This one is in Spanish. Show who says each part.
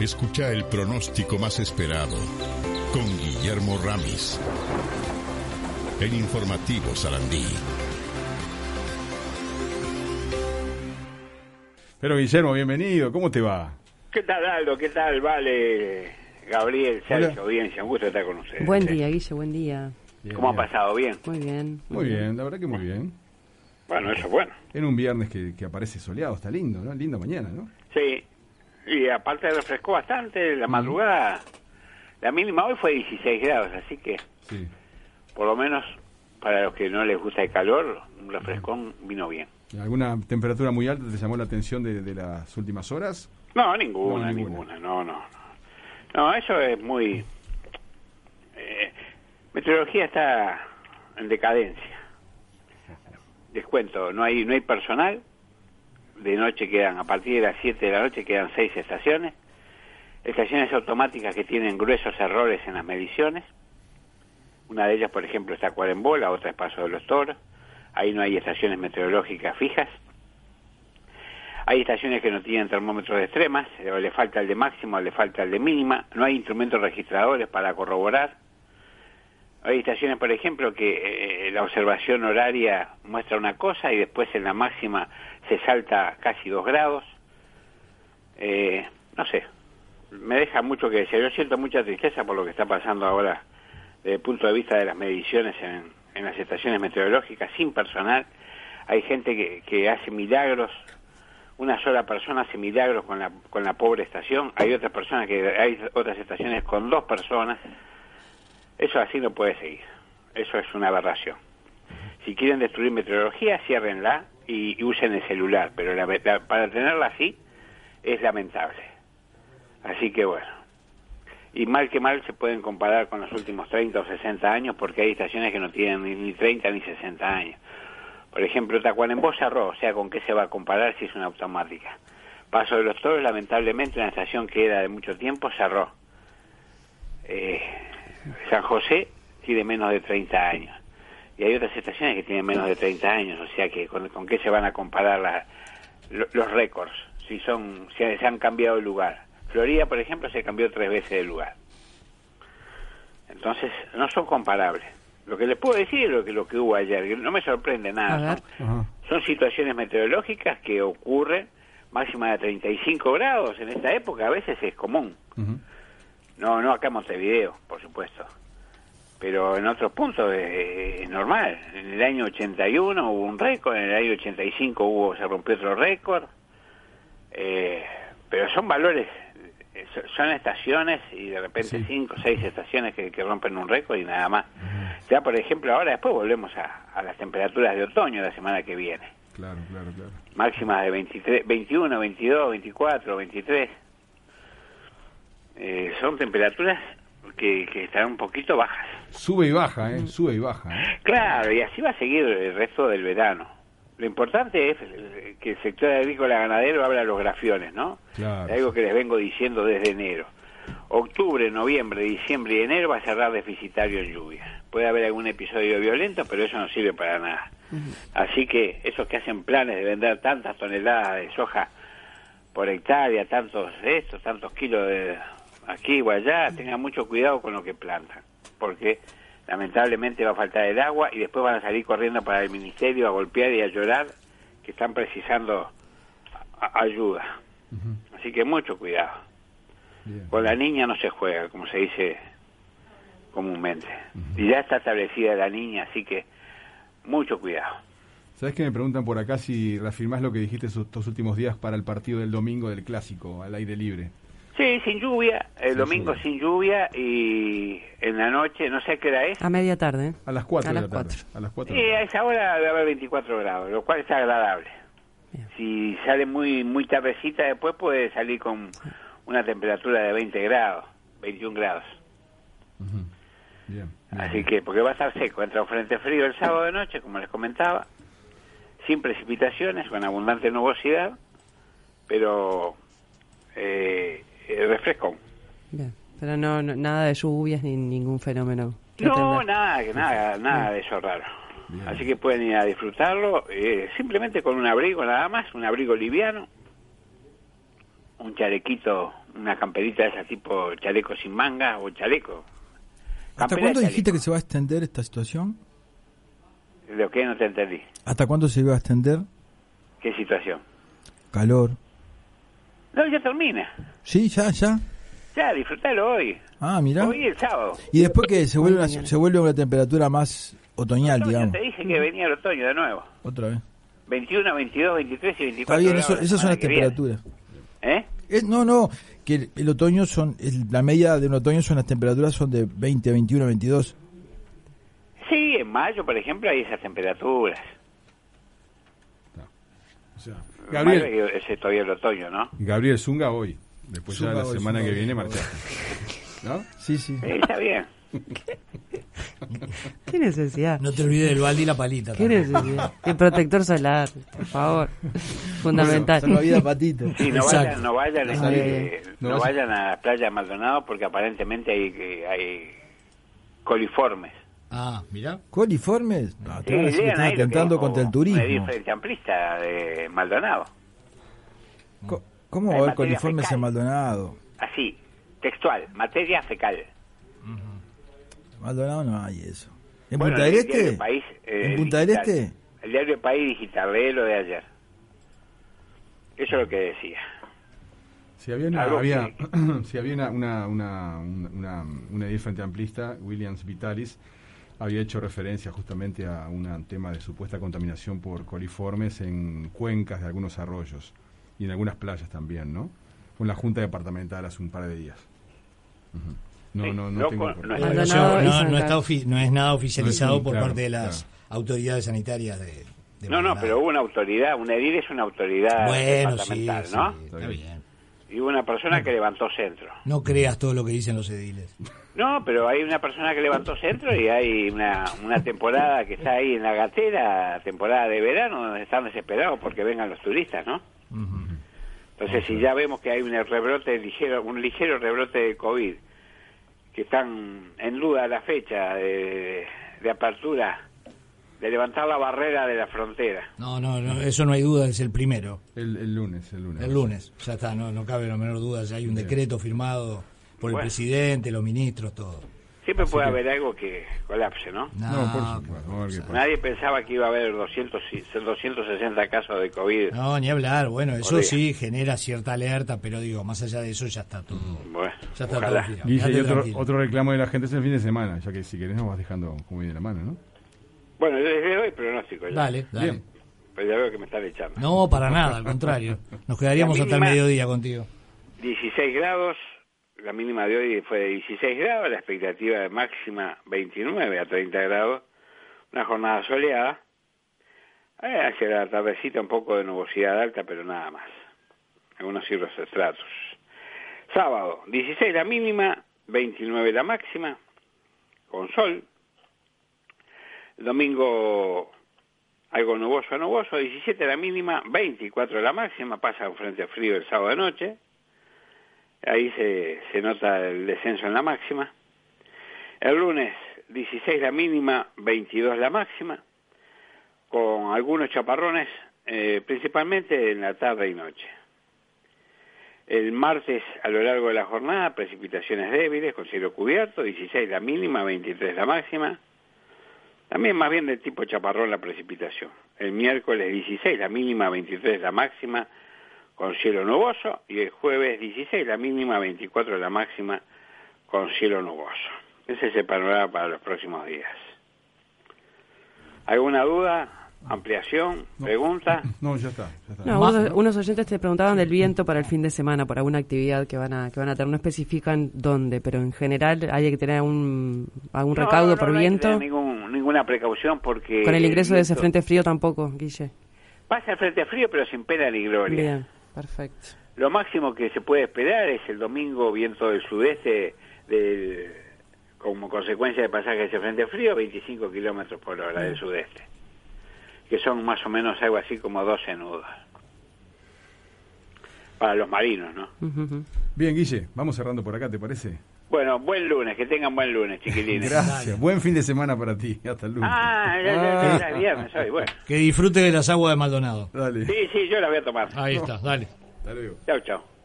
Speaker 1: Escucha el pronóstico más esperado con Guillermo Ramis. El informativo Sarandí.
Speaker 2: Pero Guillermo, bienvenido, ¿cómo te va?
Speaker 3: ¿Qué tal, Aldo? ¿Qué tal, Vale? Gabriel, Sergio, audiencia, un gusto estar con ustedes.
Speaker 4: Buen día, Guille, buen día.
Speaker 3: ¿Cómo ha pasado? ¿Bien?
Speaker 4: Muy bien.
Speaker 2: Muy bien, la verdad que muy bien.
Speaker 3: Bueno, eso es bueno.
Speaker 2: En un viernes que, que aparece soleado, está lindo, ¿no? Linda mañana, ¿no?
Speaker 3: Sí, y aparte refrescó bastante, la madrugada, la mínima hoy fue 16 grados, así que
Speaker 2: Sí.
Speaker 3: por lo menos para los que no les gusta el calor, un refrescón vino bien.
Speaker 2: ¿Alguna temperatura muy alta te llamó la atención de, de las últimas horas?
Speaker 3: No, ninguna,
Speaker 2: No,
Speaker 3: ninguna,
Speaker 2: ninguna.
Speaker 3: no, no, no. No, eso es muy... eh, meteorología está en decadencia. Descuento, no hay, no hay personal. De noche quedan, a partir de las 7 de la noche quedan seis estaciones. Estaciones automáticas que tienen gruesos errores en las mediciones. Una de ellas, por ejemplo, está Cuarembó, la otra es Paso de los Toros. Ahí no hay estaciones meteorológicas fijas. Hay estaciones que no tienen termómetros de extremas, o le falta el de máximo, o le falta el de mínima. No hay instrumentos registradores para corroborar. Hay estaciones, por ejemplo, que eh, la observación horaria muestra una cosa y después en la máxima se salta casi dos grados. Eh, no sé, me deja mucho que decir. Yo siento mucha tristeza por lo que está pasando ahora desde el punto de vista de las mediciones en, en las estaciones meteorológicas sin personal. Hay gente que, que hace milagros, una sola persona hace milagros con la, con la pobre estación, hay otras personas que hay otras estaciones con dos personas. Eso así no puede seguir. Eso es una aberración. Si quieren destruir meteorología, ciérrenla y, usen el celular, pero la- la- para tenerla así es lamentable. Así que bueno. Y mal que mal se pueden comparar con los últimos 30 o 60 años porque hay estaciones que no tienen ni, ni 30 ni 60 años. Por ejemplo, Tacuarembó cerró, o sea, ¿con qué se va a comparar si es una automática? Paso de los Toros, lamentablemente, una estación que era de mucho tiempo, cerró. Eh, San José tiene menos de 30 años. Y hay otras estaciones que tienen menos de 30 años, o sea, que ¿con, con qué se van a comparar la- lo- los récords? Si son si se han cambiado de lugar. Florida, por ejemplo, se cambió tres veces de lugar. Entonces, no son comparables. Lo que les puedo decir es lo que, lo que hubo ayer, no me sorprende nada. Son, situaciones meteorológicas que ocurren máxima de 35 grados en esta época, a veces es común. No, no acá en Montevideo, por supuesto. Pero en otros puntos es, es normal. En el año 81 hubo un récord, en el año 85 hubo, se rompió otro récord. Eh, pero son valores, eh, so- son estaciones y de repente
Speaker 2: Sí.
Speaker 3: cinco o seis estaciones que, que rompen un récord y nada más. Ya, por ejemplo, ahora después volvemos a, a las temperaturas de otoño la semana que viene.
Speaker 2: Claro, claro, claro.
Speaker 3: Máximas de 23, 21, 22, 24, 23. Eh, son temperaturas que, que están un poquito bajas.
Speaker 2: Sube y baja, ¿eh? Sube y baja. ¿eh?
Speaker 3: Claro, y así va a seguir el resto del verano. Lo importante es que el sector agrícola ganadero habla los grafiones, ¿no?
Speaker 2: Claro.
Speaker 3: Algo que les vengo diciendo desde enero. Octubre, noviembre, diciembre y enero va a cerrar deficitario en lluvia. Puede haber algún episodio violento, pero eso no sirve para nada. Así que esos que hacen planes de vender tantas toneladas de soja por hectárea, tantos estos, tantos kilos de aquí o allá, tengan mucho cuidado con lo que plantan, porque lamentablemente va a faltar el agua y después van a salir corriendo para el ministerio a golpear y a llorar que están precisando ayuda. Así que mucho cuidado.
Speaker 2: Bien.
Speaker 3: Con la niña no se juega, como se dice comúnmente. Y ya está establecida la niña, así que mucho cuidado.
Speaker 2: ¿Sabes que me preguntan por acá si reafirmás lo que dijiste estos últimos días para el partido del domingo del clásico, al aire libre?
Speaker 3: Sí, sin lluvia, el domingo sin lluvia y en la noche, no sé a qué hora es.
Speaker 4: A media tarde. ¿eh?
Speaker 2: A las 4
Speaker 4: A
Speaker 2: de
Speaker 4: las
Speaker 2: la tarde. A las 4
Speaker 3: Sí, a esa hora debe haber 24 grados, lo cual está agradable.
Speaker 4: Bien.
Speaker 3: Si sale muy muy tardecita después puede salir con una temperatura de 20 grados, 21 grados.
Speaker 2: Bien. bien.
Speaker 3: Así que, porque va a estar seco, entra un frente frío el sábado de noche, como les comentaba, sin precipitaciones, con abundante nubosidad, pero eh, eh, refrescón.
Speaker 4: Bien. Pero no, no- nada de lluvias ni ningún fenómeno.
Speaker 3: No, nada, que nada, nada de eso raro.
Speaker 2: Bien.
Speaker 3: Así que pueden ir a disfrutarlo eh, simplemente con un abrigo nada más, un abrigo liviano, un chalequito una camperita de ese tipo chaleco sin manga o chaleco.
Speaker 5: ¿Hasta
Speaker 3: Campera
Speaker 5: cuándo dijiste que se va a extender esta situación?
Speaker 3: Lo que no te entendí.
Speaker 5: ¿Hasta cuándo se va a extender?
Speaker 3: ¿Qué situación?
Speaker 5: Calor.
Speaker 3: No, ya termina.
Speaker 5: Sí, ya, ya.
Speaker 3: Ya, disfrutalo hoy.
Speaker 5: Ah, mira.
Speaker 3: Hoy el sábado.
Speaker 5: Y después que se vuelve, una, se vuelve una temperatura más otoñal,
Speaker 3: Otoño,
Speaker 5: digamos.
Speaker 3: te dije que venía el otoño de nuevo.
Speaker 5: Otra vez.
Speaker 3: 21, 22, 23 y 24
Speaker 5: Está bien, eso, esas son las temperaturas.
Speaker 3: ¿Eh?
Speaker 5: Es- no, no, que el, el otoño son, el- la media de un otoño son las temperaturas son de 20, 21, 22.
Speaker 3: Sí, en mayo, por ejemplo, hay esas temperaturas.
Speaker 2: O sea,
Speaker 3: Gabriel.
Speaker 2: Gabriel,
Speaker 3: es todavía el otoño, ¿no?
Speaker 2: Gabriel Zunga hoy. Después ya
Speaker 5: Zunga
Speaker 2: la
Speaker 5: hoy,
Speaker 2: semana
Speaker 5: Zunga
Speaker 2: que
Speaker 5: hoy,
Speaker 2: viene marchaste. ¿No?
Speaker 5: Sí, sí.
Speaker 3: Está bien.
Speaker 4: ¿Qué necesidad?
Speaker 6: No te olvides del balde y la palita.
Speaker 4: ¿Qué
Speaker 6: también.
Speaker 4: necesidad? El protector solar, por favor. Fundamental.
Speaker 5: Salvavidas patito.
Speaker 3: Sí, no vayan, no vayan,
Speaker 2: bien.
Speaker 3: no
Speaker 2: No
Speaker 3: vayan a la playa Maldonado porque aparentemente hay, que- hay coliformes.
Speaker 6: Ah, mira.
Speaker 5: ¿Coliformes? Ah, te
Speaker 3: Sí,
Speaker 5: van a decir que están atentando
Speaker 3: dijo
Speaker 5: contra el turismo.
Speaker 3: frente amplista de Maldonado.
Speaker 5: Co- ¿Cómo
Speaker 3: Hay
Speaker 5: va a haber coliformes
Speaker 3: fecal.
Speaker 5: en Maldonado?
Speaker 3: Así, textual, materia fecal.
Speaker 5: Maldonado no hay eso. ¿En
Speaker 3: Bueno,
Speaker 5: Punta del Este?
Speaker 3: País, eh,
Speaker 5: ¿En Punta del. Este?
Speaker 3: El diario País Digital, lee lo de ayer. Eso es lo que decía.
Speaker 2: Si había una, había, si había una, una, una, una, una frente amplista, Williams Vitalis, había hecho referencia justamente a un tema de supuesta contaminación por coliformes en cuencas de algunos arroyos y en algunas playas también, ¿no? Con la Junta Departamental hace un par de días. Ujú. No,
Speaker 3: Sí,
Speaker 2: no, no
Speaker 3: no
Speaker 2: tengo
Speaker 3: no
Speaker 6: No, no, no está ofi- no es nada oficializado
Speaker 2: Sí,
Speaker 6: por
Speaker 2: claro,
Speaker 6: parte de las
Speaker 2: claro.
Speaker 6: autoridades sanitarias de, de
Speaker 3: No, no, pero hubo una autoridad, un edil es una autoridad
Speaker 6: Bueno,
Speaker 3: departamental,
Speaker 6: sí,
Speaker 3: ¿no?
Speaker 6: está bien.
Speaker 3: Y hubo una persona que levantó centro.
Speaker 6: No creas todo lo que dicen los ediles.
Speaker 3: No, pero hay una persona que levantó centro y hay una, una temporada que está ahí en la gatera, temporada de verano, donde están desesperados porque vengan los turistas, ¿no? Entonces, si ya vemos que hay un rebrote ligero, un ligero rebrote de COVID, que están en duda la fecha de, de apertura, de levantar la barrera de la frontera.
Speaker 6: No, no, no, eso no hay duda, es el primero.
Speaker 2: El, el lunes, el lunes.
Speaker 6: El lunes, ya está, no, no cabe la menor duda, ya hay un decreto firmado por el
Speaker 3: Bueno.
Speaker 6: presidente, los ministros, todo.
Speaker 3: Siempre puede
Speaker 2: que-
Speaker 3: haber algo que colapse, ¿no?
Speaker 6: No,
Speaker 2: No, por supuesto.
Speaker 3: Nadie pensaba que iba a haber 200, y- 260 casos de COVID.
Speaker 6: no, ni hablar, bueno, eso sí genera cierta alerta, pero digo, más allá de eso ya está todo.
Speaker 3: Bueno,
Speaker 6: Ya está
Speaker 3: ojalá.
Speaker 6: todo.
Speaker 2: Guille, y otro, otro reclamo de la gente es el fin de semana, ya que si querés nos vas dejando como viene la mano, ¿no?
Speaker 3: Bueno, yo desde hoy pronóstico ya.
Speaker 6: Dale, dale.
Speaker 2: Bien.
Speaker 3: Pero ya veo que me están echando.
Speaker 6: No, para nada, al contrario. Nos quedaríamos hasta el mediodía contigo.
Speaker 3: 16 grados, la mínima de hoy fue de 16 grados, la expectativa de máxima 29 a 30 grados, una jornada soleada, Eh, hacia la tardecita un poco de nubosidad alta, pero nada más, algunos cierros estratos. Sábado, 16 la mínima, 29 la máxima, con sol. Domingo algo nuboso a nuboso, 17 la mínima, 24 la máxima, pasa un frente frío el sábado de noche, ahí se, se nota el descenso en la máxima. El lunes 16 la mínima, 22 la máxima, con algunos chaparrones, eh, principalmente en la tarde y noche. El martes, a lo largo de la jornada, precipitaciones débiles, con cielo cubierto, 16 la mínima, 23 la máxima. También más bien del tipo chaparrón la precipitación. El miércoles 16 la mínima, 23 la máxima, con cielo nuboso. Y el jueves 16 la mínima, 24 la máxima, con cielo nuboso. Ese es el panorama para los próximos días. ¿Alguna duda? ¿Ampliación? ¿Pregunta?
Speaker 2: No, ya está. Ya está.
Speaker 4: No, unos, unos oyentes te preguntaban del viento para el fin de semana, por alguna actividad que van a que van a tener. No especifican dónde, pero en general hay que tener un, algún
Speaker 3: No,
Speaker 4: recaudo
Speaker 3: no,
Speaker 4: por
Speaker 3: no hay
Speaker 4: viento.
Speaker 3: tener ningún- ninguna precaución porque...
Speaker 4: Con el ingreso de ese frente frío tampoco, Guille.
Speaker 3: Pasa el frente frío, pero sin pena ni gloria.
Speaker 4: Bien, perfecto.
Speaker 3: Lo máximo que se puede esperar es el domingo viento del sudeste del, como consecuencia de pasaje de ese frente frío, 25 kilómetros por hora del sudeste, que son más o menos algo así como 12 nudos. Para los marinos, ¿no?
Speaker 2: Bien, Guille, vamos cerrando por acá, ¿te parece?
Speaker 3: Bueno, buen lunes, que tengan buen lunes, chiquilines.
Speaker 2: Gracias. Buen fin de semana para ti. Hasta el lunes.
Speaker 3: Ah, ya, ya, ya, viernes hoy, bueno.
Speaker 6: Que disfrute de las aguas de Maldonado.
Speaker 2: Dale.
Speaker 3: Sí, sí, yo la voy a tomar.
Speaker 6: Ahí está, dale.
Speaker 2: Hasta luego.
Speaker 3: Chao, chao.